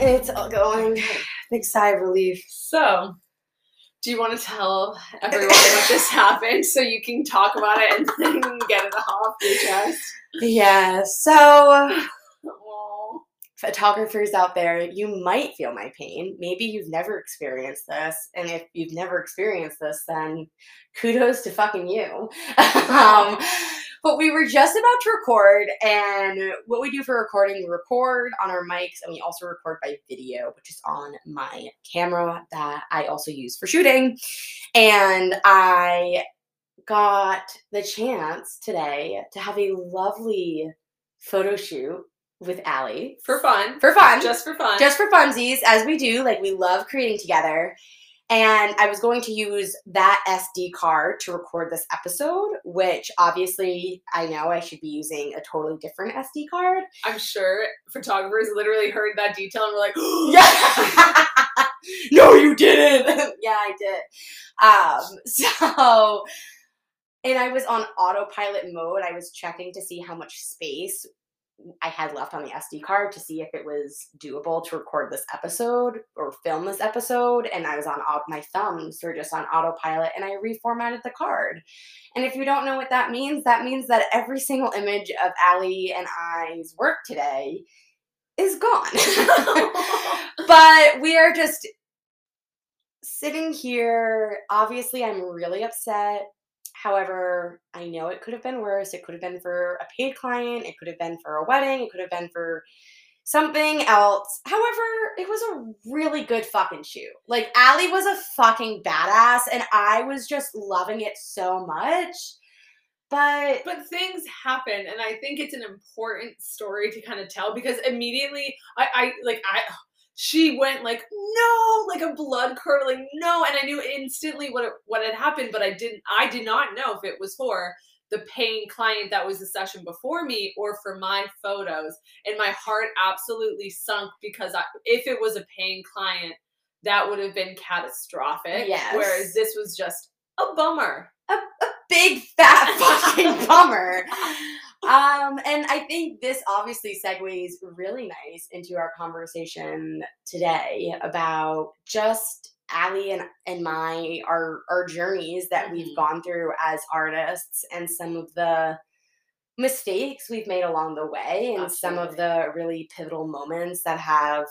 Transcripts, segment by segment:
It's all going. Big sigh of relief. So, do you want to tell everyone what just happened so you can talk about it and then get it off your chest? Yeah, so. Photographers out there, you might feel my pain. Maybe you've never experienced this. And if you've never experienced this, then kudos to fucking you. um, but we were just about to record, and what we do for recording, we record on our mics and we also record by video, which is on my camera that I also use for shooting. And I got the chance today to have a lovely photo shoot with Allie For fun. for fun, Just for fun. just for funsies, as we do. Like we love creating together. And I was going to use that SD card to record this episode, which obviously I know I should be using a totally different SD card. I'm sure photographers literally heard that detail and were like, Yeah. no, you didn't. yeah, I did. Um, so, and I was on autopilot mode. I was checking to see how much space I had left on the SD card to see if it was doable to record this episode or film this episode. And I was on au- my thumbs were just on autopilot and I reformatted the card. And if you don't know what that means, that means that every single image of Allie and I's work today is gone. but we are just sitting here. Obviously, I'm really upset. However, I know it could have been worse. It could have been for a paid client, it could have been for a wedding, it could have been for something else. However, it was a really good fucking shoot. Like, Allie was a fucking badass, and I was just loving it so much. But but things happen and i think it's an important story to kind of tell because immediately i i like i she went like no like a blood curdling no and i knew instantly what it, what had happened but i didn't i did not know if it was for the paying client that was the session before me or for my photos and my heart absolutely sunk because I, if it was a paying client that would have been catastrophic Yes. whereas this was just a bummer a, a big fat fucking bummer. Um, and I think this obviously segues really nice into our conversation today about just Allie and, and my our our journeys that we've Mhm. gone through as artists and some of the mistakes we've made along the way and some of the really pivotal moments that have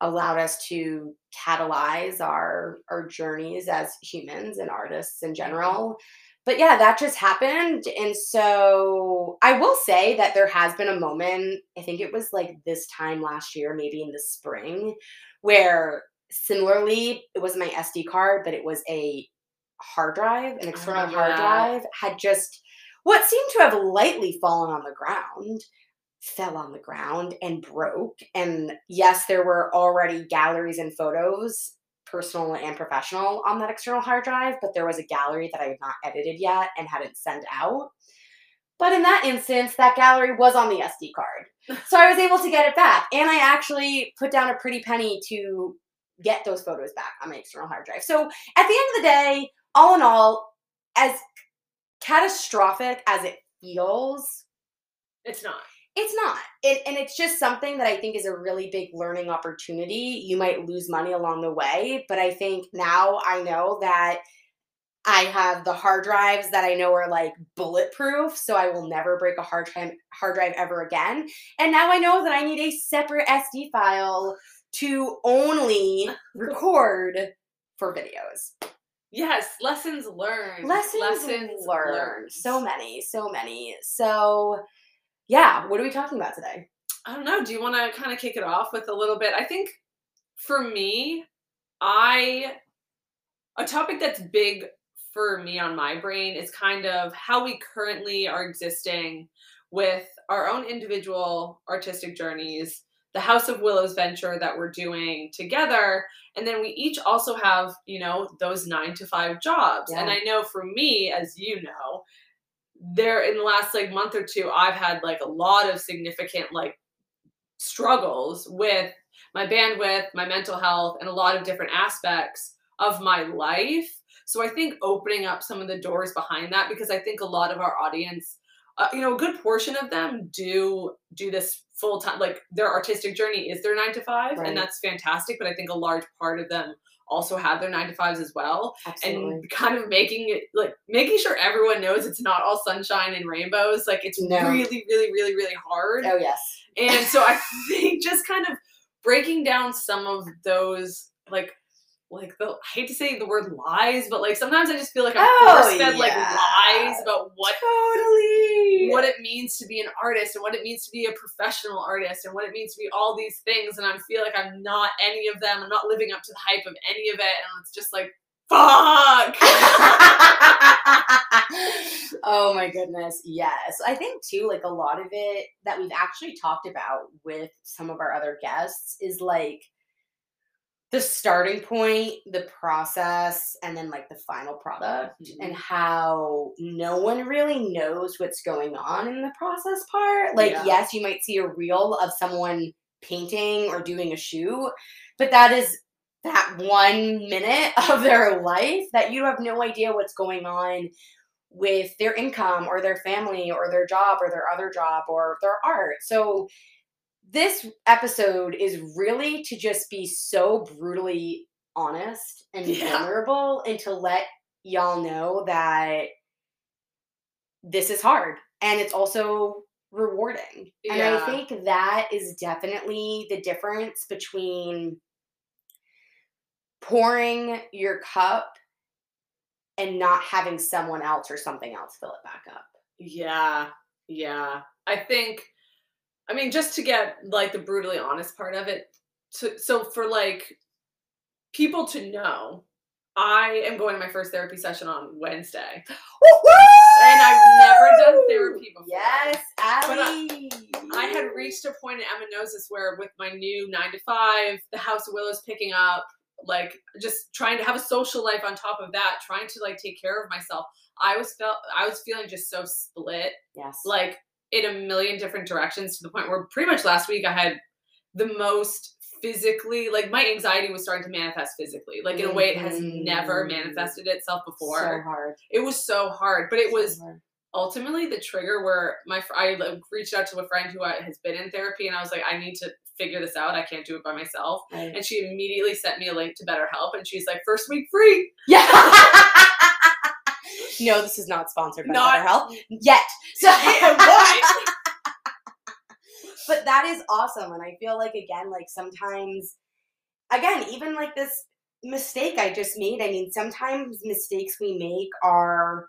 allowed us to catalyze our our journeys as humans and artists in general but yeah that just happened and so i will say that there has been a moment i think it was like this time last year maybe in the spring where similarly it was my sd card but it was a hard drive an oh external hard that. drive had just what seemed to have lightly fallen on the ground fell on the ground and broke. And yes, there were already galleries and photos, personal and professional, on that external hard drive, but there was a gallery that I had not edited yet and hadn't sent out. But in that instance, that gallery was on the SD card. So I was able to get it back. And I actually put down a pretty penny to get those photos back on my external hard drive. So at the end of the day, all in all, as catastrophic as it feels, it's not it's not. It, and it's just something that I think is a really big learning opportunity. You might lose money along the way, but I think now I know that I have the hard drives that I know are like bulletproof, so I will never break a hard drive hard drive ever again. And now I know that I need a separate SD file to only record for videos. Yes, lessons learned. Lessons, learned. So many, so many. So yeah, what are we talking about today? I don't know. Do you want to kind of kick it off with a little bit? I think for me, I a topic that's big for me on my brain is kind of how we currently are existing with our own individual artistic journeys, the House of Willows venture that we're doing together, and then we each also have, you know, those 9 to 5 jobs. And I know for me as you know, there in the last like month or two I've had like a lot of significant like struggles with my bandwidth, my mental health, and a lot of different aspects of my life. So I think opening up some of the doors behind that because I think a lot of our audience uh, you know, a good portion of them do do this full time. Like their artistic journey is their nine to five, Right. and that's fantastic. But I think a large part of them also have their nine to fives as well, Absolutely. and kind of making it like making sure everyone knows it's not all sunshine and rainbows. Like it's No. really, really, really, really hard. oh yes. And so I think just kind of breaking down some of those like like the I hate to say the word lies, but like sometimes I just feel like I'm Oh, force fed like lies about what Totally. what it means to be an artist and what it means to be a professional artist and what it means to be all these things and I feel like I'm not any of them. I'm not living up to the hype of any of it and it's just like fuck. oh my goodness. Yes. I think too, like a lot of it that we've actually talked about with some of our other guests is like the starting point, the process, and then like the final product, Mhm. and how no one really knows what's going on in the process part. Like, Yeah. yes, you might see a reel of someone painting or doing a shoot, but that is that one minute of their life that you have no idea what's going on with their income or their family or their job or their other job or their art. So this episode is really to just be so brutally honest and Yeah. vulnerable and to let y'all know that this is hard and it's also rewarding. And I think that is definitely the difference between pouring your cup and not having someone else or something else fill it back up. Yeah, yeah. I think, I mean, just to get like the brutally honest part of it. To, so for like people to know, I am going to my first therapy session on Wednesday, and I've never done therapy before. Yes, But Allie. I had reached a point in this where with my new nine to five, the House of Willows picking up, like just trying to have a social life on top of that, trying to like take care of myself. I was felt I was feeling just so split yes. like in a million different directions to the point where pretty much last week I had the most physically like my anxiety was starting to manifest physically like in a way it has never Mhm. manifested itself before so hard. it was so hard but it was hard. ultimately the trigger where my I reached out to a friend who has been in therapy and I was like I need to figure this out I can't do it by myself Right. and she immediately sent me a link to BetterHelp and she's like first week free Yeah. no, this is not sponsored by Not- BetterHelp yet. So, What? but that is awesome, and I feel like again, like sometimes, again, even like this mistake I just made. I mean, sometimes mistakes we make are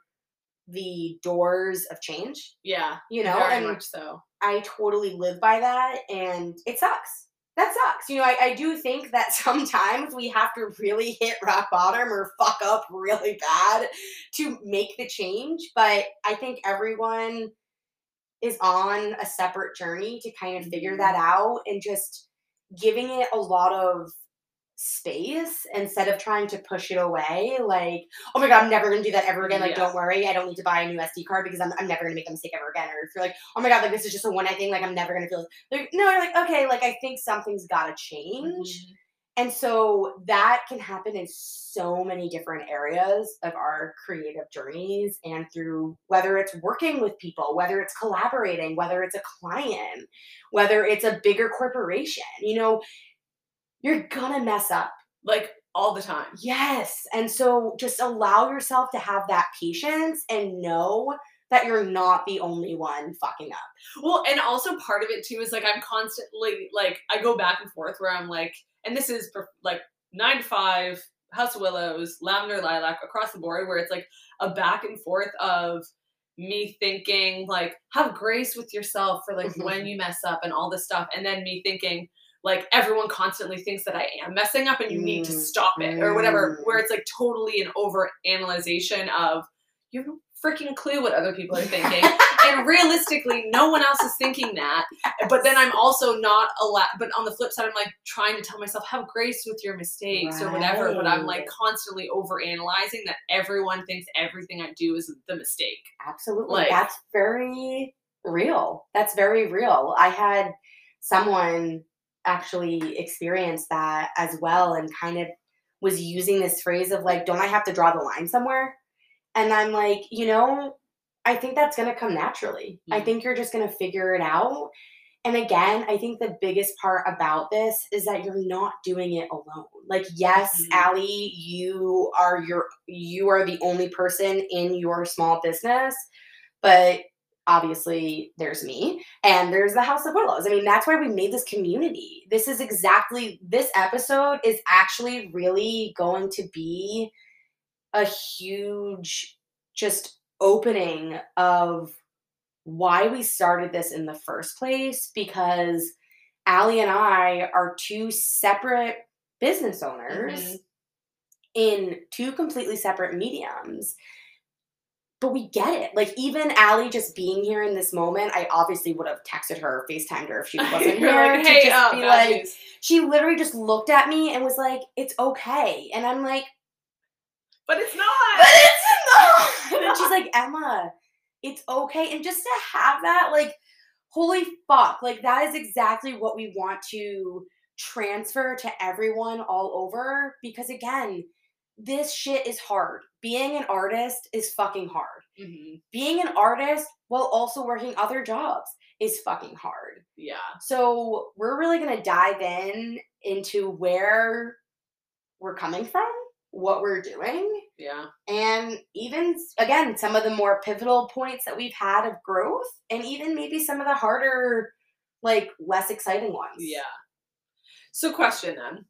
the doors of change. yeah You know, very and much so I totally live by that, and it sucks. That sucks. You know, I, I do think that sometimes we have to really hit rock bottom or fuck up really bad to make the change. But I think everyone is on a separate journey to kind of figure that mm-hmm. out and just giving it a lot of space instead of trying to push it away like oh my god i'm never gonna do that ever again like Yeah. don't worry i don't need to buy a new sd card because i'm, I'm never gonna make a mistake ever again or if you're like oh my god like this is just a one-night thing like i'm never gonna feel like, no you're like okay like i think something's gotta change Mhm. and so that can happen in so many different areas of our creative journeys and through whether it's working with people, whether it's collaborating, whether it's a client, whether it's a bigger corporation. You know, you're gonna mess up. like all the time Yes. And so just allow yourself to have that patience and know that you're not the only one fucking up. Well, and also part of it too is like I'm constantly like I go back and forth where I'm like, and this is per- like nine to five, House of Willows, Lavender Lilac across the board, where it's like a back and forth of me thinking like have grace with yourself for like when you mess up and all this stuff, and then me thinking like everyone constantly thinks that I am messing up and you need to Mm, stop it or whatever, mm. where it's like totally an over analyzation of you have no freaking clue what other people are thinking and realistically, no one else is thinking that. But then I'm also not allowed. But on the flip side, I'm like trying to tell myself have grace with your mistakes or whatever. But I'm like constantly over analyzing that everyone thinks everything I do is the mistake. Absolutely. Like- That's very real. That's very real. I had someone actually experienced that as well and kind of was using this phrase of like, don't I have to draw the line somewhere? And I'm like, you know, I think that's going to come naturally. I Mhm. think you're just going to figure it out. And again, I think the biggest part about this is that you're not doing it alone. Like, yes, Mhm. Allie, you are your you are the only person in your small business, but obviously there's me and there's the House of Willows. I mean, that's why we made this community. This is exactly this episode is actually really going to be a huge just opening of why we started this in the first place because Allie and I are two separate business owners Mhm. in two completely separate mediums. But we get it. Like even Allie just being here in this moment, I obviously would have texted her, or FaceTimed her if she wasn't here. Oh, like, to just be like, she literally just looked at me and was like, "It's okay," and I'm like, but it's not." but it's not. and she's like, Emma, it's okay. And just to have that, like, holy fuck, like that is exactly what we want to transfer to everyone all over. Because again, this shit is hard. Being an artist is fucking hard. Mhm. Being an artist while also working other jobs is fucking hard. Yeah. So we're really gonna dive in into where we're coming from, what we're doing, Yeah. and even again some of the more pivotal points that we've had of growth and even maybe some of the harder like less exciting ones Yeah. So, question then.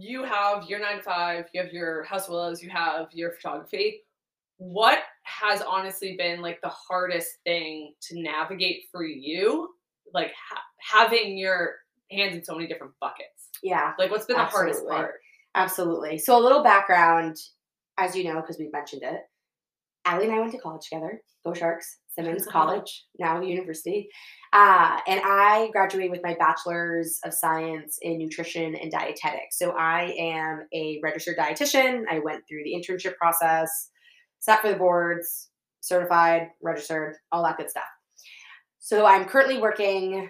You have your nine to five, you have your House Willows, you have your photography. What has honestly been like the hardest thing to navigate for you? Like ha- having your hands in so many different buckets. yeah Like, what's been the hardest part? absolutely so a little background as you know because we've mentioned it Allie and I went to college together. Go Sharks, Simmons College, now university. Uh, and I graduated with my bachelor's of science in nutrition and dietetics. So I am a registered dietitian. I went through the internship process, sat for the boards, certified, registered, all that good stuff. So I'm currently working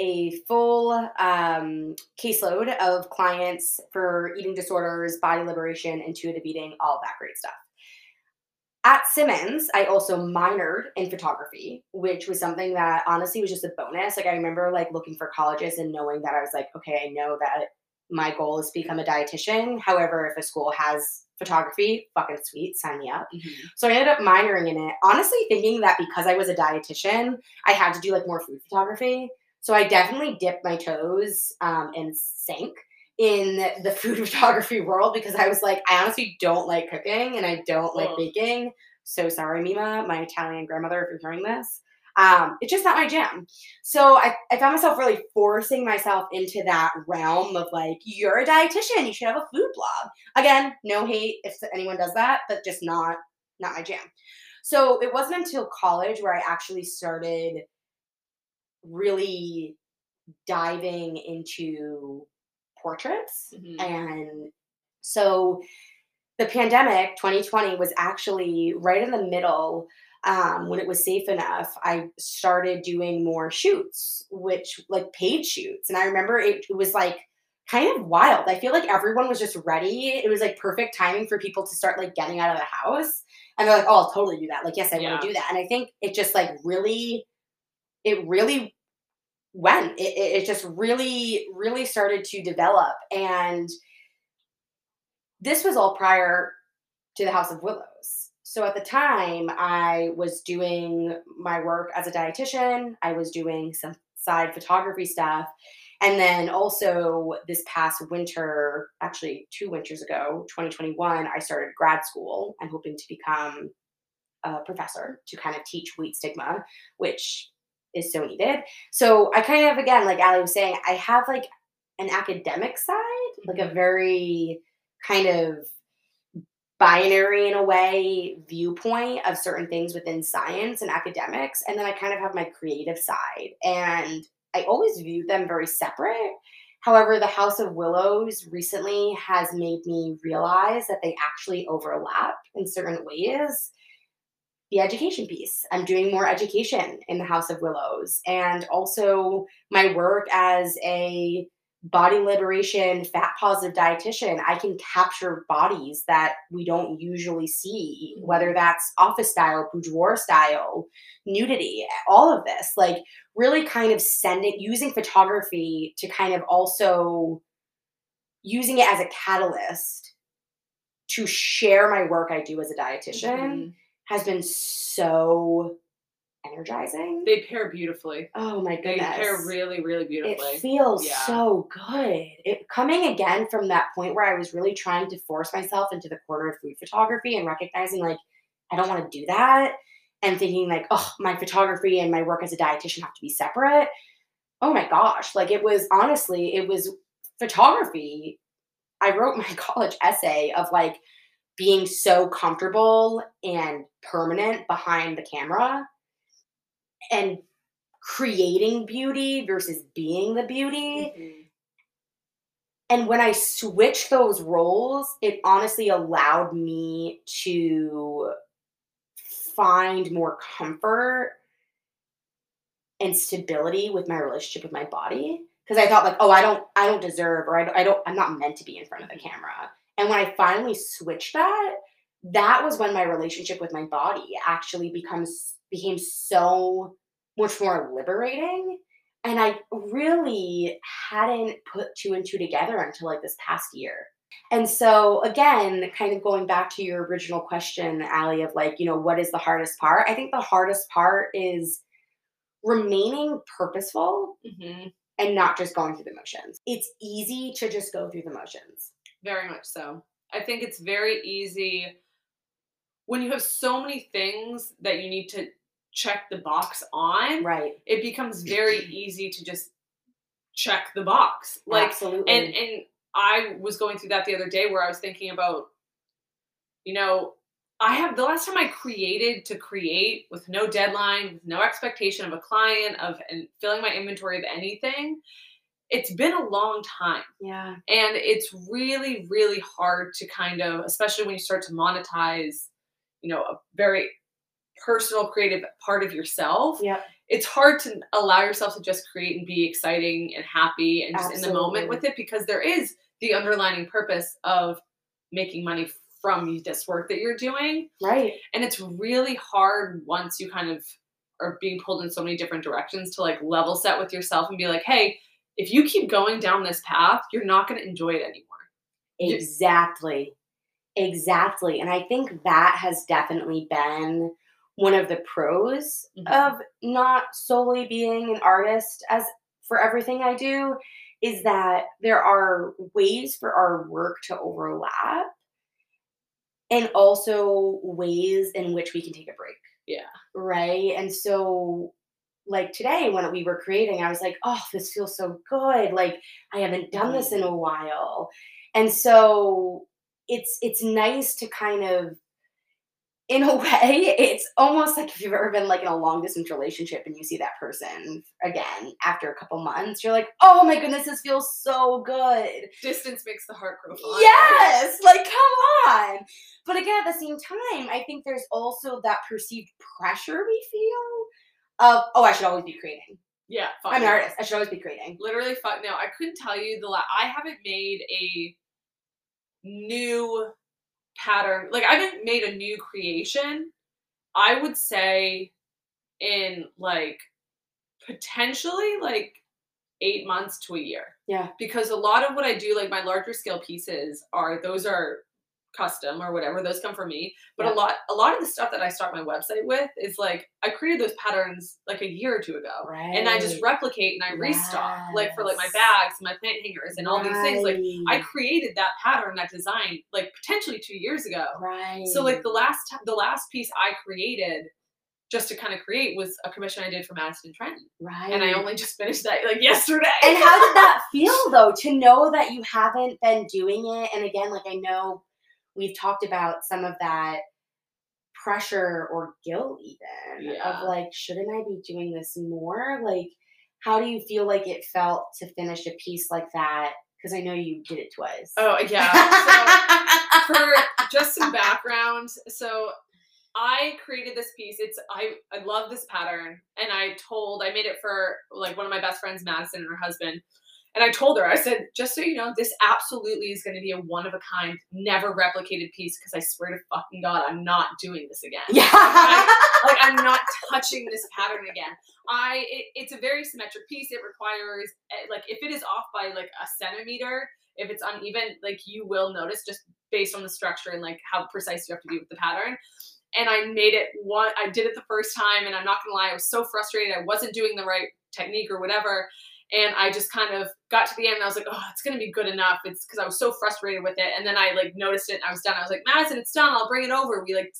a full um, caseload of clients for eating disorders, body liberation, intuitive eating, all that great stuff. At Simmons, I also minored in photography, which was something that honestly was just a bonus. Like I remember like looking for colleges and knowing that I was like, okay, I know that my goal is to become a dietitian. However, if a school has photography, fucking sweet, sign me up. Mhm. So I ended up minoring in it, honestly thinking that because I was a dietitian, I had to do like more food photography. So I definitely dipped my toes um, and sank in the food photography world because I was like, I honestly don't like cooking and I don't like Ugh. baking. So sorry, Mima, my Italian grandmother, if you're hearing this. Um, it's just not my jam. So I, I found myself really forcing myself into that realm of like, you're a dietitian, you should have a food blog. Again, no hate if anyone does that, but just not not my jam. So it wasn't until college where I actually started really diving into portraits Mhm. and so the pandemic 2020 was actually right in the middle um, when it was safe enough i started doing more shoots which like paid shoots and i remember it, it was like kind of wild i feel like everyone was just ready it was like perfect timing for people to start like getting out of the house and they're like oh i'll totally do that like yes i Yeah. want to do that and i think it just like really it really went it, it, just really really started to develop. And this was all prior to the house of willows. So at the time i was doing my work as a dietitian. I was doing some side photography stuff. And then also this past winter actually two winters ago 2021 i started grad school. I'm hoping to become a professor to kind of teach weight stigma which is so needed so I kind of again, like Allie was saying, I have like an academic side, like a mm-hmm. very kind of binary in a way viewpoint of certain things within science and academics, and then I kind of have my creative side, and I always viewed them very separate. However, the House of Willows recently has made me realize that they actually overlap in certain ways the education piece. I'm doing more education in the House of Willows and also my work as a body liberation, fat positive dietitian, I can capture bodies that we don't usually see, Mhm. whether that's office style, boudoir style, nudity, all of this. Like really kind of sending using photography to kind of also using it as a catalyst to share my work I do as a dietitian Mhm. Has been so energizing. They pair beautifully. oh my goodness. They pair really, really beautifully. It feels Yeah. so good. It coming again from that point where I was really trying to force myself into the corner of food photography and recognizing like I don't want to do that and thinking like, oh, my photography and my work as a dietitian have to be separate. Oh my gosh. Like it was honestly, it was photography. I wrote my college essay of like being so comfortable and permanent behind the camera and creating beauty versus being the beauty. Mhm. And when I switched those roles, it honestly allowed me to find more comfort and stability with my relationship with my body because I thought like, oh, I don't, I don't deserve, or I I don't, I'm not meant to be in front of the camera. And when I finally switched that, that was when my relationship with my body actually becomes became so much more liberating. And I really hadn't put two and two together until like this past year. And so again, kind of going back to your original question, Allie, of like, you know, what is the hardest part? I think the hardest part is remaining purposeful Mhm. and not just going through the motions. It's easy to just go through the motions. Very much so. I think it's very easy when you have so many things that you need to check the box on. Right. It becomes very easy to just check the box. Like Absolutely. and and I was going through that the other day where I was thinking about you know, I have the last time I created to create with no deadline, with no expectation of a client, of and filling my inventory of anything. It's been a long time. yeah. And it's really, really hard to kind of, especially when you start to monetize, you know, a very personal, creative part of yourself. Yeah. It's hard to allow yourself to just create and be exciting and happy and just in the moment with it because there is the underlining purpose of making money from this work that you're doing. Right. And it's really hard once you kind of are being pulled in so many different directions to like level set with yourself and be like, hey, if you keep going down this path, you're not going to enjoy it anymore. Exactly. Exactly. And I think that has definitely been one of the pros Mhm. of not solely being an artist as for everything I do is that there are ways for our work to overlap and also ways in which we can take a break. Yeah. Right? And so like today when we were creating, I was like, oh, this feels so good. Like I haven't done this in mm-hmm. a while. And so it's it's nice to kind of in a way, it's almost like if you've ever been like in a long distance relationship and you see that person again after a couple months, you're like, oh my goodness, this feels so good. Distance makes the heart grow fonder. Yes, like come on. But again, at the same time, I think there's also that perceived pressure we feel of, oh, I should always be creating. Yeah. Fuck I'm an no. artist. I should always be creating. Literally, fuck no. I couldn't tell you the. La- I haven't made a new pattern. Like I haven't made a new creation. I would say in like potentially like eight months to a year. Yeah. Because a lot of what I do, like my larger scale pieces, are those are custom or whatever. Those come from me. But Yeah. a lot, a lot of the stuff that I start my website with is like I created those patterns like a year or two ago. Right. and I just replicate and I restock, like for like my Yes. bags, my plant hangers, and all these things. Like I created that pattern, that design, like potentially two years ago. Right. So like the last the last piece I created, just to kind of create, was a commission I did for Madison Trenton, right. and I only just finished that like yesterday. And how did that feel though to know that you haven't been doing it? And again, like I know we've talked about some of that pressure or guilt even Yeah. of like, shouldn't I be doing this more? Like, how do you feel like it felt to finish a piece like that? Because I know you did it twice. oh yeah. So for just some background, so I created this piece. It's I I love this pattern, and I told I made it for like one of my best friends, Madison, and her husband, and I told her, I said, just so you know, this absolutely is going to be a one of a kind, never replicated piece because I swear to fucking God, I'm not doing this again. Yeah. I, like, I'm not touching this pattern again. I, it, it's a very symmetric piece. It requires, eh, like, if it is off by like a centimeter, if it's uneven, like, you will notice just based on the structure and like how precise you have to be with the pattern and I made it one I did it the first time and I'm not gonna lie, I was so frustrated. I wasn't doing the right technique or whatever. And I just kind of got to the end and I was like, oh, it's gonna be good enough. It's because I was so frustrated with it. And then I like noticed it and I was done. I was like, Madison, it's done. I'll bring it over. We like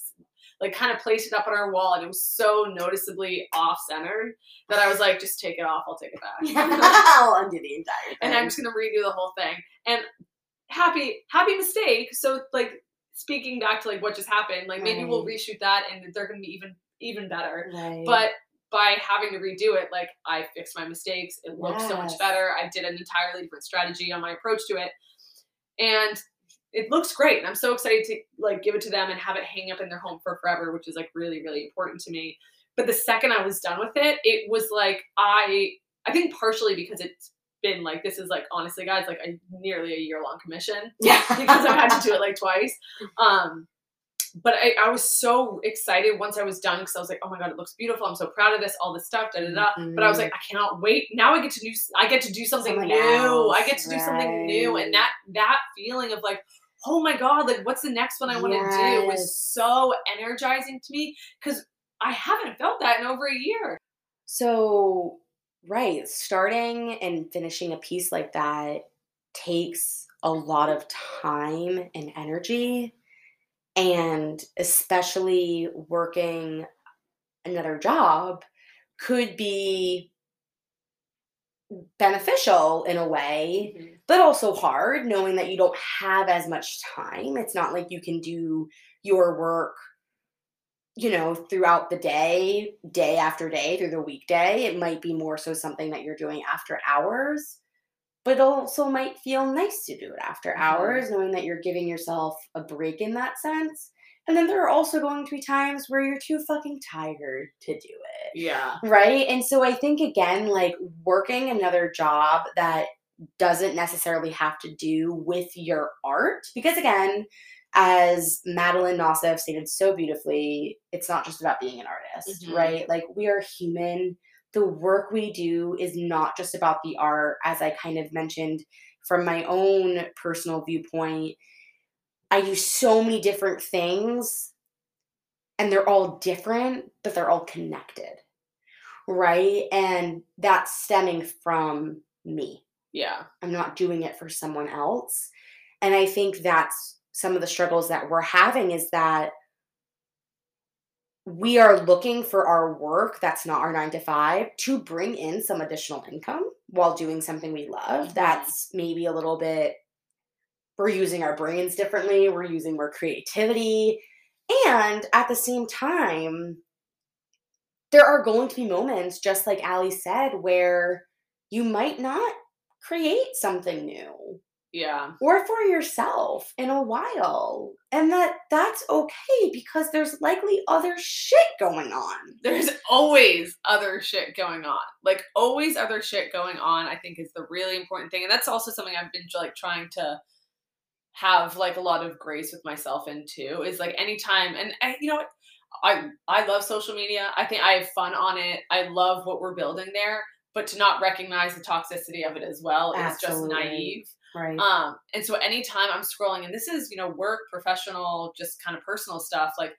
like kind of placed it up on our wall and it was so noticeably off centered that I was like, just take it off, I'll take it back. I'll undo the entire thing. and I'm just gonna redo the whole thing. And happy, happy mistake. So like speaking back to like what just happened, like maybe we'll reshoot that and they're gonna be even even better. Right. But by having to redo it, like I fixed my mistakes. It looked so much better. I did an entirely different strategy on my approach to it. And it looks great. And I'm so excited to like give it to them and have it hang up in their home for forever, which is like really, really important to me. But the second I was done with it, it was like I I think partially because it's been like this is like honestly guys like a nearly a year long commission yeah. because I've had to do it like twice. Um, but I, I was so excited once I was done because I was like, oh my god, it looks beautiful. I'm so proud of this, all this stuff, da da da. But I was like, mm-hmm. I cannot wait. Now I get to do. I get to do something, Something new. I get to do something new, and that that feeling of like, oh my god, like what's the next one I want to do was so energizing to me because I haven't felt that in over a year. So, right, starting and finishing a piece like that takes a lot of time and energy. And especially working another job could be beneficial in a way, mm-hmm. but also hard knowing that you don't have as much time. It's not like you can do your work you know, throughout the day, day after day, through the weekday. It might be more so something that you're doing after hours, but it also might feel nice to do it after Mhm. hours, knowing that you're giving yourself a break in that sense. And then there are also going to be times where you're too fucking tired to do it. Yeah. Right. And so I think, again, like working another job that doesn't necessarily have to do with your art, because again, as Madeline Nosseff stated so beautifully, it's not just about being an artist, Mhm. right? Like we are human. The work we do is not just about the art, as I kind of mentioned from my own personal viewpoint. I do so many different things and they're all different, but they're all connected. Right? And that's stemming from me. Yeah. I'm not doing it for someone else. And I think that's some of the struggles that we're having is that we are looking for our work that's not our nine to five to bring in some additional income while doing something we love. Mhm. That's maybe a little bit, we're using our brains differently, we're using more creativity. And at the same time, there are going to be moments, just like Allie said, where you might not create something new Yeah. or for yourself in a while and that that's okay because there's likely other shit going on. There's always other shit going on. Like always other shit going on i think is the really important thing and that's also something i've been like trying to have like a lot of grace with myself in too is like anytime and I, you know i i love social media. I think i have fun on it. I love what we're building there but to not recognize the toxicity of it as well is just naive right um, and so anytime I'm scrolling, and this is, you know, work, professional, just kind of personal stuff, like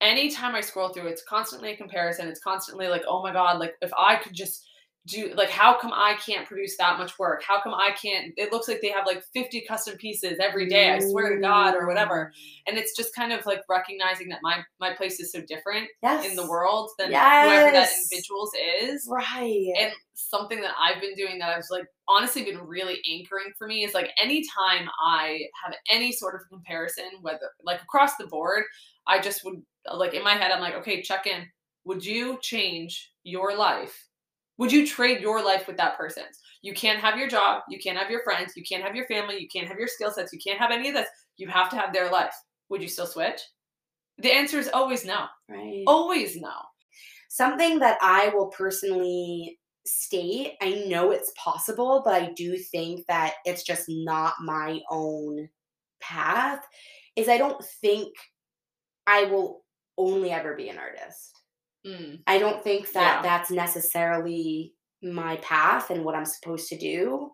anytime I scroll through, it's constantly a comparison. It's constantly like, oh my God, like if I could just do like how come I can't produce that much work? How come I can't it looks like they have like 50 custom pieces every day, I swear to God, or whatever. Mm. And it's just kind of like recognizing that my my place is so different yes in the world than whoever that individual's is right and something that I've been doing that I've like honestly been really anchoring for me is like anytime I have any sort of comparison, whether like across the board, I just would like in my head, I'm like, okay, check in. Would you change your life? Would you trade your life with that person's? You can't have your job, you can't have your friends, you can't have your family, you can't have your skill sets, you can't have any of this. You have to have their life. Would you still switch? The answer is always no. right Always no. something that I will personally state, I know it's possible, but I do think that it's just not my own path. Is I don't think I will only ever be an artist. Mm. I don't think that Yeah. that's necessarily my path and what I'm supposed to do.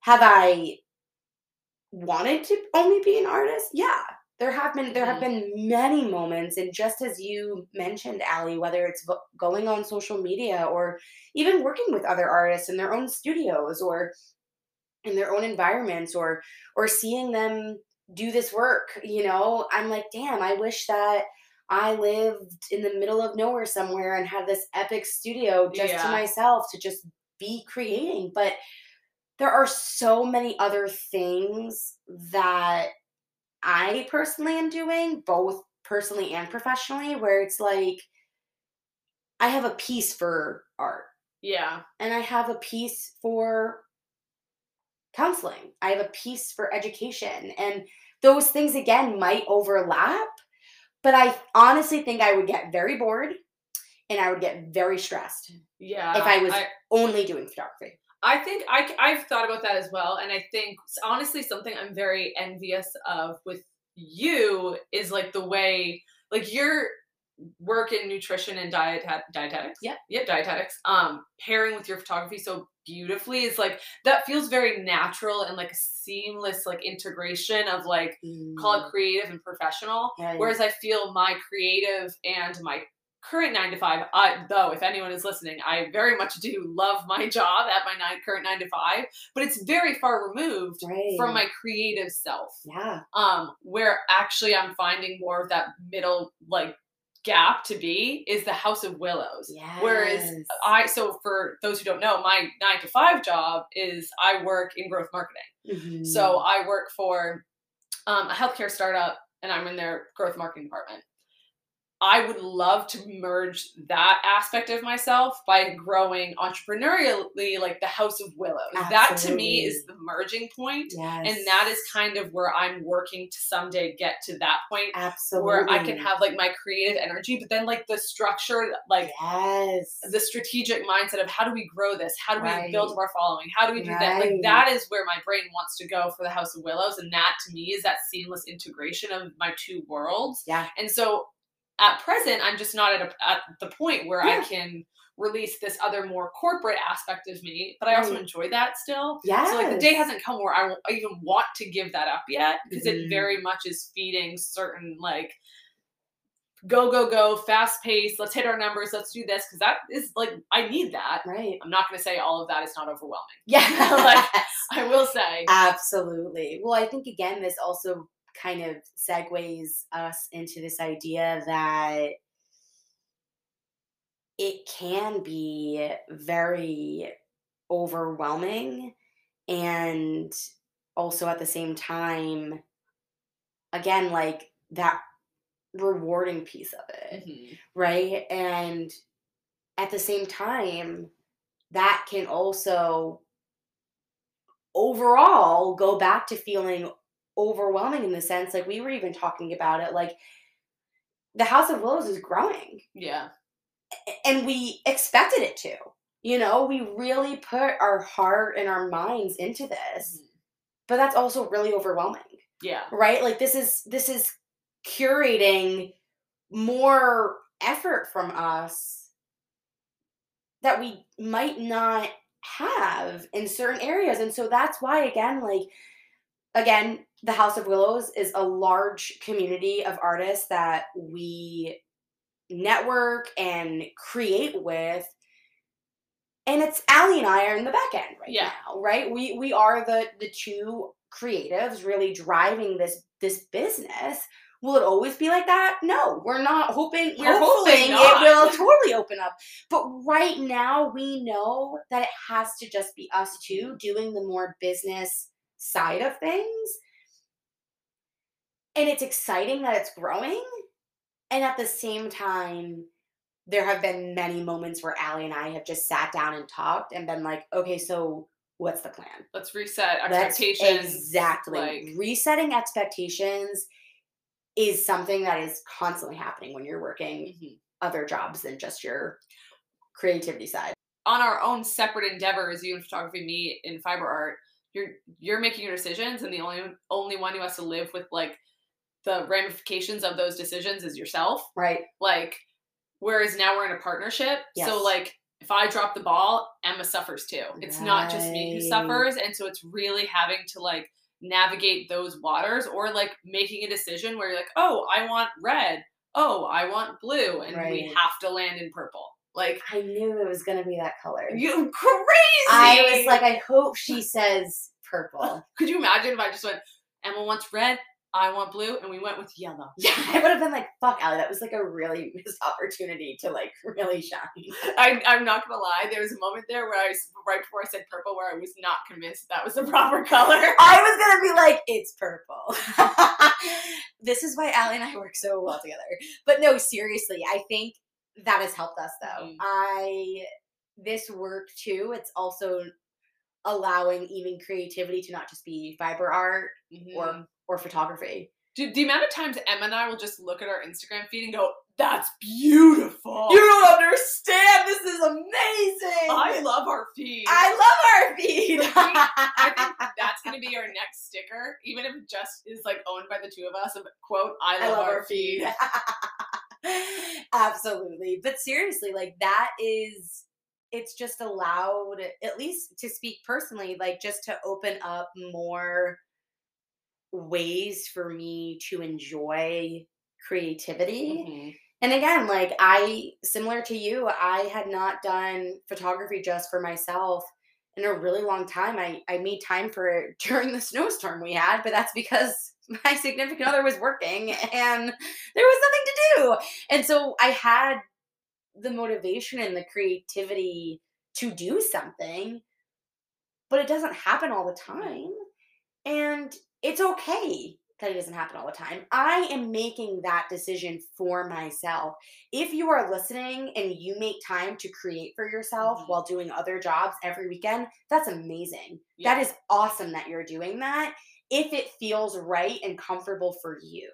Have I wanted to only be an artist? Yeah. There have been there have been many moments and just as you mentioned Allie whether it's going on social media or even working with other artists in their own studios or in their own environments or or seeing them do this work, you know, I'm like, "Damn, I wish that I lived in the middle of nowhere somewhere and had this epic studio just to myself to just be creating. But there are so many other things that I personally am doing, both personally and professionally, where it's like I have a piece for art Yeah. and I have a piece for counseling. I have a piece for education. And those things, again, might overlap, but I honestly think I would get very bored and I would get very stressed Yeah. if I was I, only doing photography. I think I, I've thought about that as well. And I think, honestly, something I'm very envious of with you is like the way, like your work in nutrition and diet dietetics. Yeah. Yep, dietetics. Um, pairing with your photography so beautifully is like that feels very natural and like seamless like integration of like call it creative and professional. Mm, Right. Whereas I feel my creative and my current nine to five, I, though, if anyone is listening, I very much do love my job at my nine, current nine to five, but it's very far removed right. from my creative self. yeah. Um, where actually I'm finding more of that middle like gap to be is the House of Willows. Yes. Whereas I, so for those who don't know, my nine to five job is I work in growth marketing. Mhm. So I work for um, a healthcare startup and I'm in their growth marketing department. I would love to merge that aspect of myself by growing entrepreneurially, like the House of Willows. That to me is the merging point, yes. And that is kind of where I'm working to someday get to that point absolutely where I can have like my creative energy, but then like the structure, like yes. the strategic mindset of how do we grow this? How do we build more following? How do we do that? Like that is where my brain wants to go for the House of Willows. And that to me is that seamless integration of my two worlds. yeah. And so at present, I'm just not at, a, at the point where I can release this other more corporate aspect of me, but I also Right. enjoy that still. Yeah. So like the day hasn't come where I, I even want to give that up yet because Mhm. it very much is feeding certain like go go go fast pace let's hit our numbers let's do this because that is like i need that right. i'm not going to say all of that is not overwhelming Yeah. Like, i will say Absolutely. Well, I think again, this also kind of segues us into this idea that it can be very overwhelming and also at the same time, again, like that rewarding piece of it Mhm. right? And at the same time, that can also overall go back to feeling overwhelming in the sense like we were even talking about it like the house of willows is growing. Yeah. And we expected it to you know? We really put our heart and our minds into this Mhm. but that's also really overwhelming. Yeah. Right? Like this is this is curating more effort from us that we might not have in certain areas. And so that's why again like again the house of willows is a large community of artists that we network and create with and it's Allie and I are in the back end right Yeah. now, right? We we are the the two creatives really driving this this business. Will it always be like that? No, we're not hoping. We're hoping not. it will totally open up. But right now, we know that it has to just be us two mm-hmm. doing the more business side of things. And it's exciting that it's growing. And at the same time, there have been many moments where Allie and I have just sat down and talked and been like, okay, so what's the plan? let's reset Let's- expectations exactly. like Resetting expectations is something that is constantly happening when you're working mhm. other jobs than just your creativity side. on our own separate endeavors, you in photography, me in fiber art, you're you're making your decisions, and the only only one who has to live with like the ramifications of those decisions is yourself. Right. Like, whereas now we're in a partnership, Yes. so like if I drop the ball, Emma suffers too. It's not just me who suffers, and so it's really having to like navigate those waters or like making a decision where you're like, oh, I want red. Oh, I want blue, and we have to land in purple. Like I knew it was gonna be that color. you crazy. I was like, I hope she says purple. could you imagine if I just went, Emma wants red, I want blue, and we went with yellow. Yeah, I would have been like, fuck, Allie, that was like a really missed opportunity to like really shine. I, I'm not gonna lie. There was a moment there where I, was- right before I said purple, where I was not convinced that was the proper color. I was gonna be like, it's purple. this is why Allie and I work so well together. But no, seriously, I think that has helped us though. Mhm. I this work too, it's also allowing even creativity to not just be fiber art Mhm. or or photography. Dude, the amount of times Emma and I will just look at our Instagram feed and go, "That's beautiful." You don't understand. This is amazing. I love our feed. I love our feed. I think that's gonna be our next sticker, even if it just is like owned by the two of us. Of quote, "I love, our, feed." Absolutely. But seriously, like that is it's just allowed at least to speak personally, like just to open up more ways for me to enjoy creativity. Mhm. And again, like I similar to you, I had not done photography just for myself in a really long time. I, I made time for it during the snowstorm we had, but that's because my significant other was working and there was nothing to do. And so I had the motivation and the creativity to do something, but it doesn't happen all the time. And it's okay that it doesn't happen all the time. I am making that decision for myself. If you are listening and you make time to create for yourself Mhm. while doing other jobs every weekend, that's amazing. Yeah. That is awesome that you're doing that if it feels right and comfortable for you.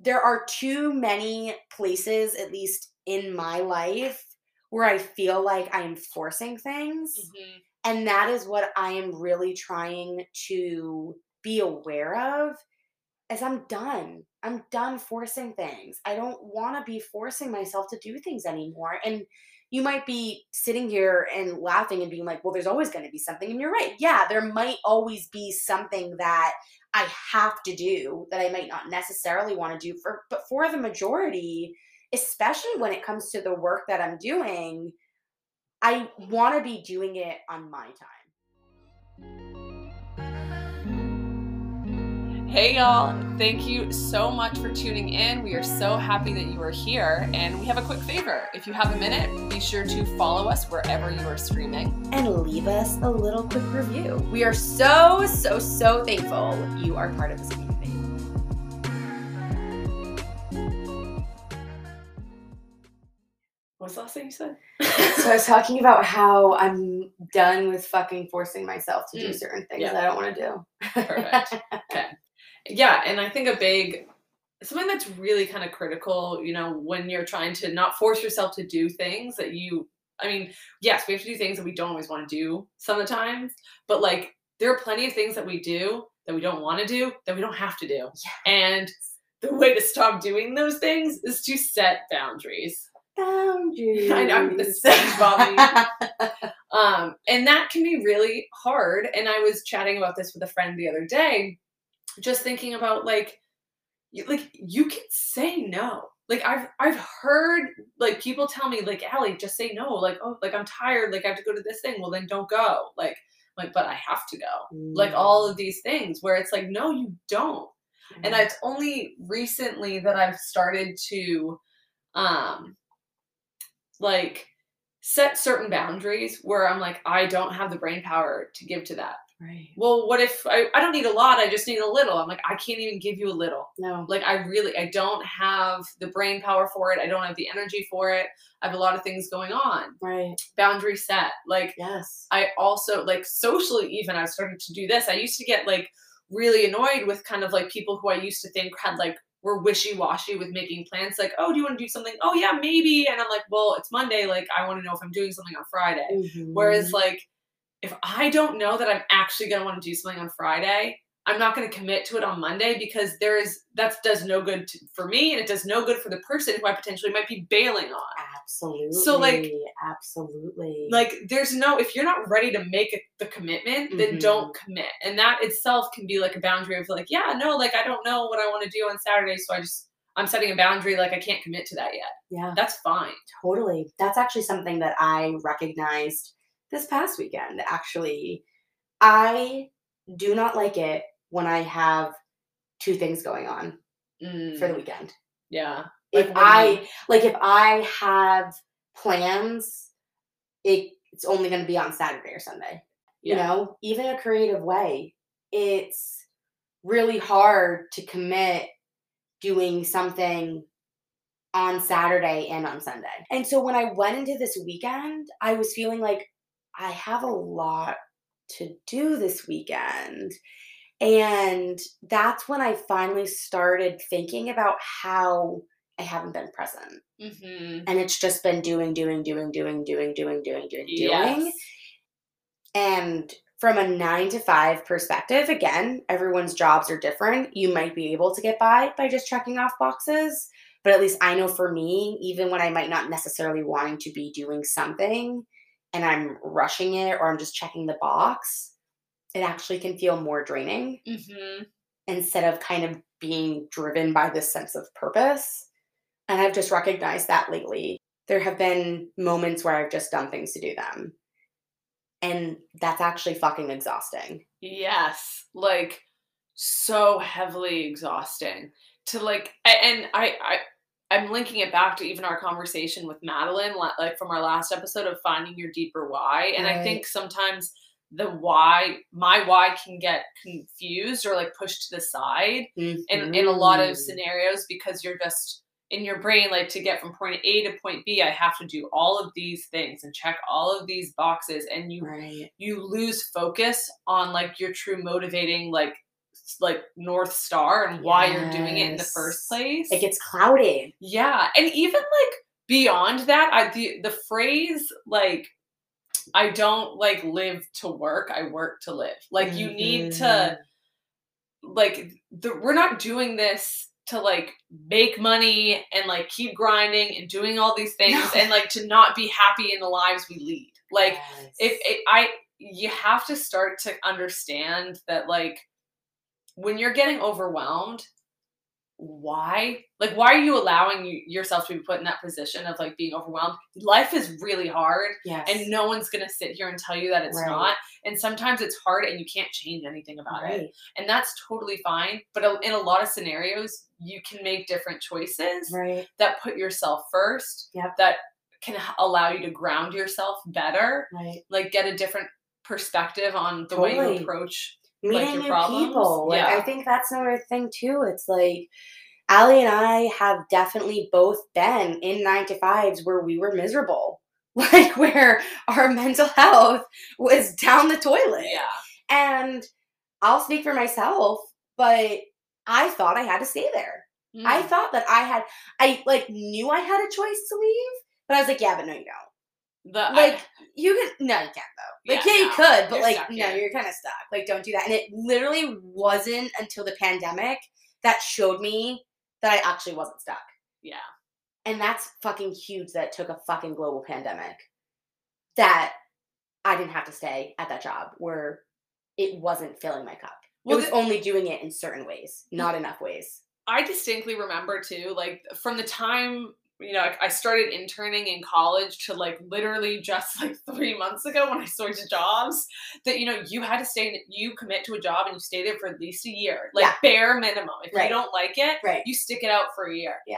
There are too many places, at least in my life, where I feel like I am forcing things. Mhm. And that is what I am really trying to be aware of as I'm done. I'm done forcing things. I don't want to be forcing myself to do things anymore. And you might be sitting here and laughing and being like, well, there's always going to be something. And you're right. Yeah, there might always be something that I have to do that I might not necessarily want to do for but for the majority, especially when it comes to the work that I'm doing, I want to be doing it on my time. Hey y'all, thank you so much for tuning in. We are so happy that you are here. And we have a quick favor. If you have a minute, be sure to follow us wherever you are streaming. and leave us a little quick review. We are so, so, so thankful you are part of this community. What's the last thing you said? So I was talking about how I'm done with fucking forcing myself to do Mm, certain things yeah. that I don't want to do. Perfect. Okay. Yeah, and I think a big something that's really kind of critical, you know, when you're trying to not force yourself to do things that you I mean, yes, we have to do things that we don't always want to do sometimes, but like there are plenty of things that we do that we don't want to do that we don't have to do. And the way to stop doing those things is to set boundaries. Boundaries. I know, I'm the SpongeBob Um, and that can be really hard. And I was chatting about this with a friend the other day, just thinking about like, you, like you can say no. Like I've I've heard like people tell me like Allie, just say no. Like oh like I'm tired. Like I have to go to this thing. Well then don't go. Like like but I have to go. Like all of these things where it's like no you don't. And Mm. it's only recently that I've started to um like set certain boundaries where I'm like, I don't have the brain power to give to that. Right. Well, what if I, I don't need a lot, I just need a little? I'm like, I can't even give you a little. No. Like I really I don't have the brain power for it. I don't have the energy for it. I have a lot of things going on. Right. Boundary set. Like Yes. I also like socially even I started to do this. I used to get like really annoyed with kind of like people who I used to think had like we're wishy-washy with making plans like oh do you want to do something oh yeah maybe and i'm like well it's monday like i want to know if i'm doing something on friday Mm-hmm. whereas like if i don't know that i'm actually going to want to do something on friday i'm not going to commit to it on monday because there is that does no good to, for me and it does no good for the person who i potentially might be bailing on. Absolutely, So like- absolutely, like there's no if you're not ready to make a, the commitment then Mhm. don't commit. And that itself can be like a boundary of like yeah no like i don't know what i want to do on saturday so i just i'm setting a boundary like i can't commit to that yet. Yeah, that's fine. Totally. That's actually something that I recognized this past weekend. Actually, I do not like it when I have two things going on Mm, for the weekend. yeah if Like, what do you I like if I have plans, it it's only going to be on Saturday or Sunday. You know, even a creative way, it's really hard to commit doing something on Saturday and on Sunday. And so when I went into this weekend, I was feeling like I have a lot to do this weekend. And that's when I finally started thinking about how I haven't been present. Mhm. And it's just been doing, doing, doing, doing, doing, doing, doing, doing, doing. Yes. And from a nine to five perspective, again, everyone's jobs are different. You might be able to get by by just checking off boxes. But at least I know for me, even when I might not necessarily wanting to be doing something and I'm rushing it or I'm just checking the box, it actually can feel more draining Mhm. instead of kind of being driven by this sense of purpose. And I've just recognized that lately. There have been moments where I've just done things to do them. And that's actually fucking exhausting. Yes, like so heavily exhausting to like and I I I'm linking it back to even our conversation with Madeline like from our last episode of finding your deeper why and I think sometimes the why my why can get confused or like pushed to the side in in a lot of Mhm. scenarios because you're just in your brain like to get from point A to point B I have to do all of these things and check all of these boxes and you Right. you lose focus on like your true motivating like like north star and why you're doing it in the first place It gets clouded. yeah and even like beyond that i the, the phrase like i don't like live to work i work to live like you need to Mhm. like the, we're not doing this to like make money and like keep grinding and doing all these things No. and like to not be happy in the lives we lead like Yes. if it, I you have to start to understand that like when you're getting overwhelmed why like why are you allowing yourself to be put in that position of like being overwhelmed life is really hard yes. and no one's going to sit here and tell you that it's Right. not and sometimes it's hard and you can't change anything about it and that's totally fine but in a lot of scenarios you can make different choices Right. that put yourself first Yep. that can allow you to ground yourself better Right. like get a different perspective on the way you approach meeting your new problems? people. Like I think that's another thing too. It's like Allie and I have definitely both been in nine to fives where we were miserable. Like where our mental health was down the toilet. yeah And I'll speak for myself, but I thought I had to stay there. I Mm. thought that I had I like knew I had a choice to leave, but I was like, yeah, but no, you don't. The I- Like you can no, you can't though. Like Yeah, yeah, you no, could, but like no, here. you're kind of stuck. Like don't do that. And it literally wasn't until the pandemic that showed me that I actually wasn't stuck. yeah And that's fucking huge that took a fucking global pandemic that I didn't have to stay at that job where it wasn't filling my cup. Well, it was the- only doing it in certain ways, not enough ways. i distinctly remember too like from the time you know I- started interning in college to like literally just like three months ago when i switched jobs that you know you had to stay you commit to a job and you stay there for at least a year like Yeah. bare minimum if Right. you don't like it Right. you stick it out for a year Yeah.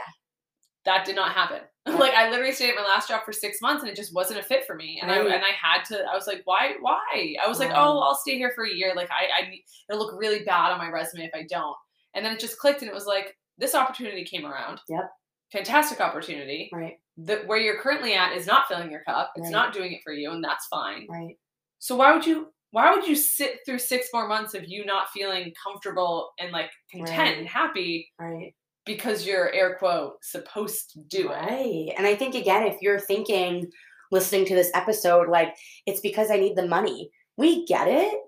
that did not happen Yeah. like i literally stayed at my last job for six months and it just wasn't a fit for me and i and i had to i was like why why i was like oh i'll stay here for a year like i i it'll look really bad on my resume if i don't and then it just clicked and it was like this opportunity came around Yep. Fantastic opportunity Right. that where you're currently at is not filling your cup it's Right. not doing it for you and that's fine Right. so why would you why would you sit through six more months of you not feeling comfortable and like content Right. and happy Right. because you're air quote supposed to do it. Right. And I think again, if you're thinking listening to this episode, like it's because I need the money. We get it.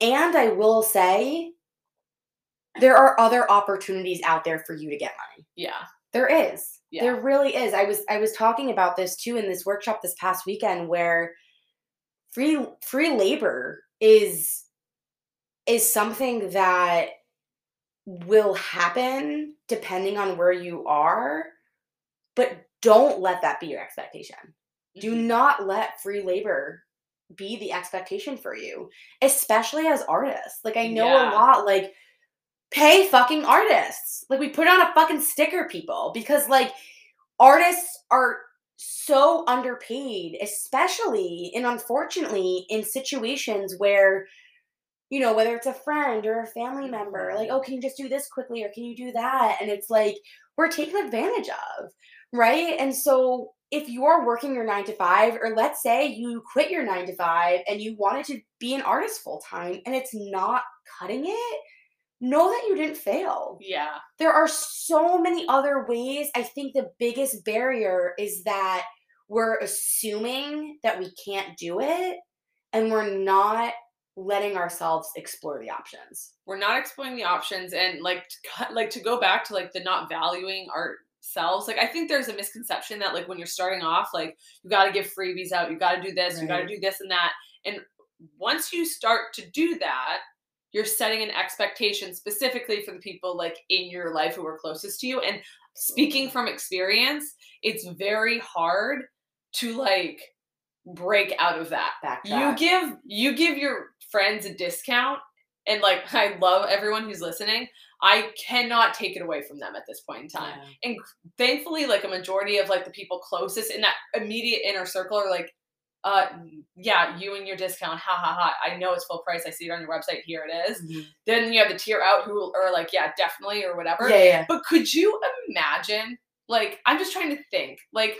And I will say there are other opportunities out there for you to get money. Yeah. There is. Yeah. There really is. I was I was talking about this too in this workshop this past weekend where free free labor is is something that will happen depending on where you are, but don't let that be your expectation. Do Mhm. not let free labor be the expectation for you, especially as artists. Like I know Yeah. a lot like pay fucking artists. Like we put on a fucking sticker people because like artists are so underpaid, especially and unfortunately in situations where you know, whether it's a friend or a family mm-hmm. member, like, oh, can you just do this quickly or can you do that? And it's like we're taken advantage of, right? And so if you're working your nine to five, or let's say you quit your nine to five and you wanted to be an artist full time and it's not cutting it, know that you didn't fail. Yeah. There are so many other ways. I think the biggest barrier is that we're assuming that we can't do it and we're not letting ourselves explore the options. We're not exploring the options and like to like to go back to like the not valuing ourselves. Like I think there's a misconception that like when you're starting off, like you got to give freebies out, you got to do this, you got to do this and that. And once you start to do that, you're setting an expectation specifically for the people like in your life who are closest to you. And speaking from experience, it's very hard to like break out of that. Back. You give you give your friends a discount and like I love everyone who's listening. I cannot take it away from them at this point in time. Yeah. Thankfully, like a majority of like the people closest in that immediate inner circle are like, uh yeah, you and your discount, ha ha ha. I know it's full price. I see it on your website. Here it is. Mhm. Then you have the tier out who are like, yeah, definitely or whatever. Yeah, yeah. But could you imagine? Like, I'm just trying to think. Like,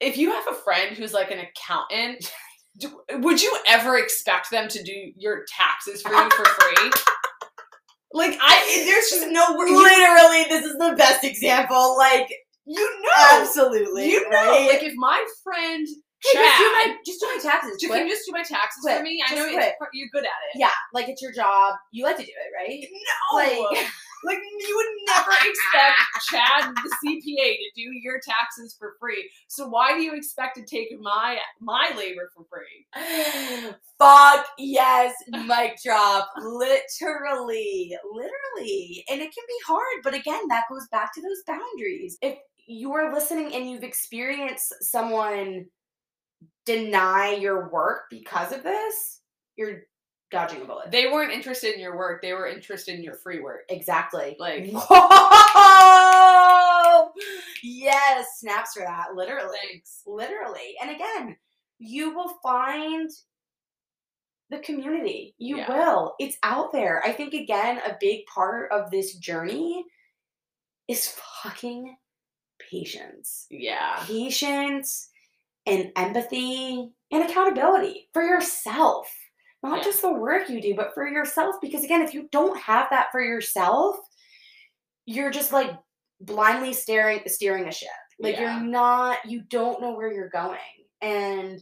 if you have a friend who's like an accountant, do, would you ever expect them to do your taxes for you for free? like, I there's just no Literally, this is the best example. Like, you know, absolutely. you know. right? Like, if my friend Hey, just do my just do my taxes. ju- quick. can you just do my taxes Quick. for me? I Just know you're good at it. yeah, like it's your job. You like to do it, right? No, Like- like you would never expect Chad, the CPA, to do your taxes for free. So why do you expect to take my my labor for free? Fuck yes, mic drop. Literally, literally. And it can be hard, but again, that goes back to those boundaries. If you are listening and you've experienced someone deny your work because of this, you're dodging a bullet. They weren't interested in your work; they were interested in your free work. exactly. Like, Whoa! Yes, snaps for that. Literally. thanks. literally and again you will find the community you Yeah. will it's out there i think again a big part of this journey is fucking patience Yeah, patience and empathy and accountability for yourself. Not Yeah. just the work you do but for yourself because again if you don't have that for yourself you're just like blindly staring steering a ship. Like Yeah. you're not you don't know where you're going. And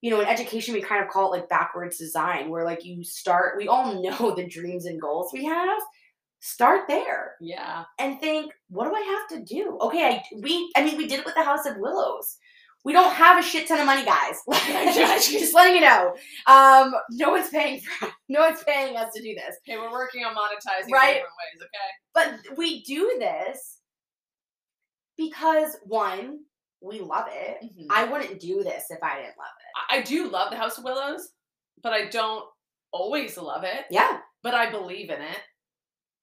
you know in education we kind of call it like backwards design where like you start we all know the dreams and goals we have. Start there yeah, and think what do i have to do? Okay i we i mean we did it with the house of willows we don't have a shit ton of money guys just, just letting you know um no one's paying for no one's paying us to do this Okay, we're working on monetizing in Right. different ways. Okay. but we do this because one we love it Mhm. i wouldn't do this if i didn't love it I do love the House of Willows, but I don't always love it. yeah But I believe in it.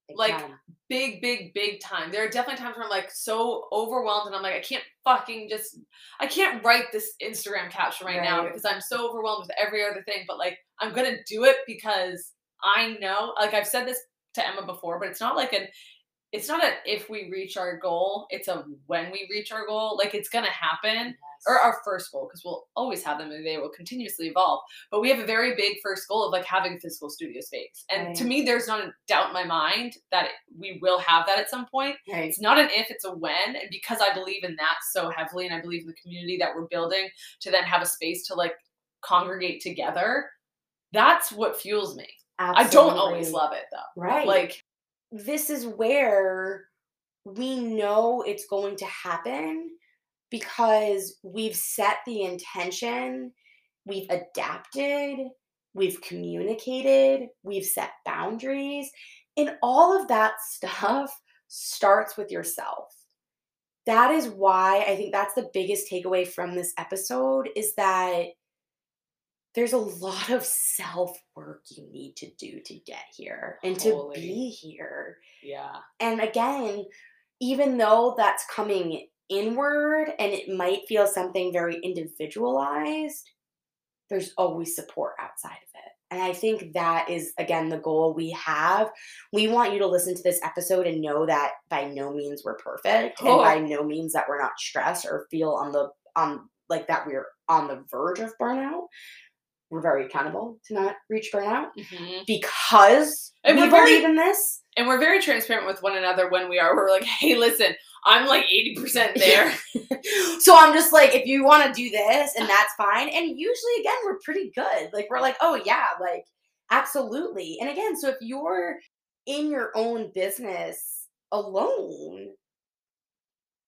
Big Like, time. big, big, big time. There are definitely times where I'm like so overwhelmed and I'm like, I can't fucking just, I can't write this Instagram caption right, now because I'm so overwhelmed with every other thing. But like, I'm gonna do it because I know, like I've said this to Emma before, but it's not like an, it's not a if we reach our goal, it's a when we reach our goal. Like it's gonna happen. Or our first goal because we'll always have them and they will continuously evolve but we have a very big first goal of like having physical studio space. And to me there's not a doubt in my mind that it, we will have that at some point. Right. it's not an if it's a when and because i believe in that so heavily and i believe in the community that we're building to then have a space to like congregate together that's what fuels me. I don't always love it though. Right. like this is where we know it's going to happen because we've set the intention, we've adapted, we've communicated, we've set boundaries, and all of that stuff starts with yourself. That is why I think that's the biggest takeaway from this episode is that there's a lot of self work you need to do to get here and to be here. yeah And again, even though that's coming inward and it might feel something very individualized, there's always support outside of it. And I think that is, again, the goal we have. We want you to listen to this episode and know that by no means we're perfect Oh. and by no means that we're not stressed or feel on the, on like that we're on the verge of burnout. We're very accountable to not reach burnout Mhm. because And we we're very- believe in this. and we're very transparent with one another when we are we're like hey listen i'm like 80% there so I'm just like, if you want to do this, and that's fine. And usually, again, we're pretty good. Like, we're like, oh, yeah, like, absolutely. And again, so if you're in your own business alone,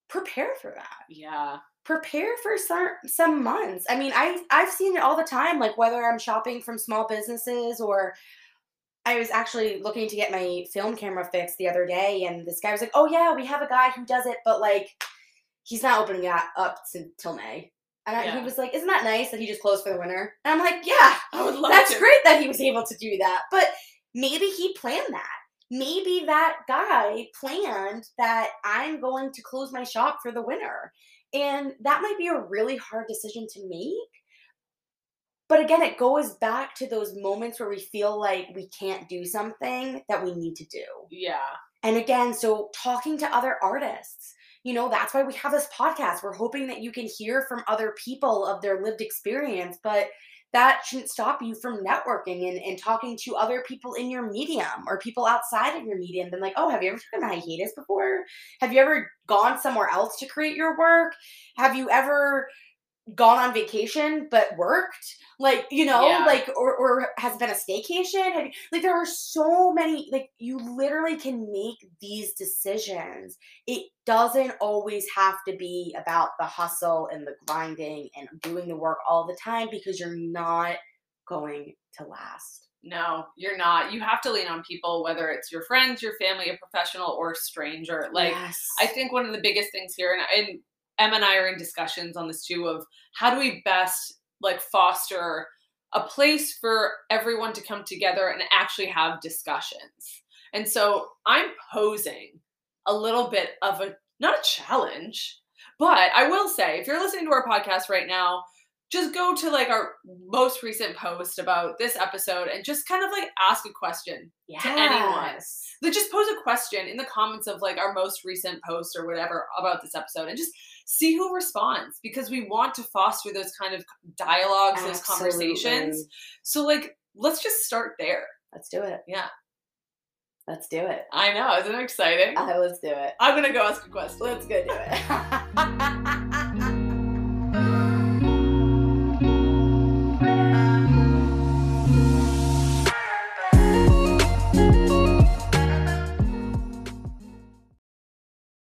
prepare for that. yeah Prepare for some some months. I mean, I've I've seen it all the time. Like whether I'm shopping from small businesses or I was actually looking to get my film camera fixed the other day, and this guy was like, "Oh yeah, we have a guy who does it, but like, he's not opening up until May." And I, he was like, "Isn't that nice that he just closed for the winter?" And I'm like, "Yeah, i would love that's to great that he was able to do that." But maybe he planned that. Maybe that guy planned that I'm going to close my shop for the winter, and that might be a really hard decision to make. But again, it goes back to those moments where we feel like we can't do something that we need to do. yeah And again, so talking to other artists, you know, that's why we have this podcast. We're hoping that you can hear from other people of their lived experience, but that shouldn't stop you from networking and, and talking to other people in your medium or people outside of your medium. Then, like, oh, have you ever taken a hiatus before? Have you ever gone somewhere else to create your work? Have you ever gone on vacation but worked like you know Yeah. like or, or has been a staycation like there are so many like you literally can make these decisions it doesn't always have to be about the hustle and the grinding and doing the work all the time because you're not going to last no you're not you have to lean on people whether it's your friends your family a professional or a stranger like yes. I think one of the biggest things here, and, and Em and I are in discussions on this too, of how do we best like foster a place for everyone to come together and actually have discussions. And so I'm posing a little bit of a not a challenge, but I will say if you're listening to our podcast right now, just go to like our most recent post about this episode and just kind of like ask a question yes. anyone. like just pose a question in the comments of like our most recent post or whatever about this episode and just see who responds because we want to foster those kind of dialogues those conversations. So like let's just start there. Let's do it. Yeah. Let's do it. I know. Isn't it exciting? Uh, let's do it. I'm gonna go ask a question. Let's go do it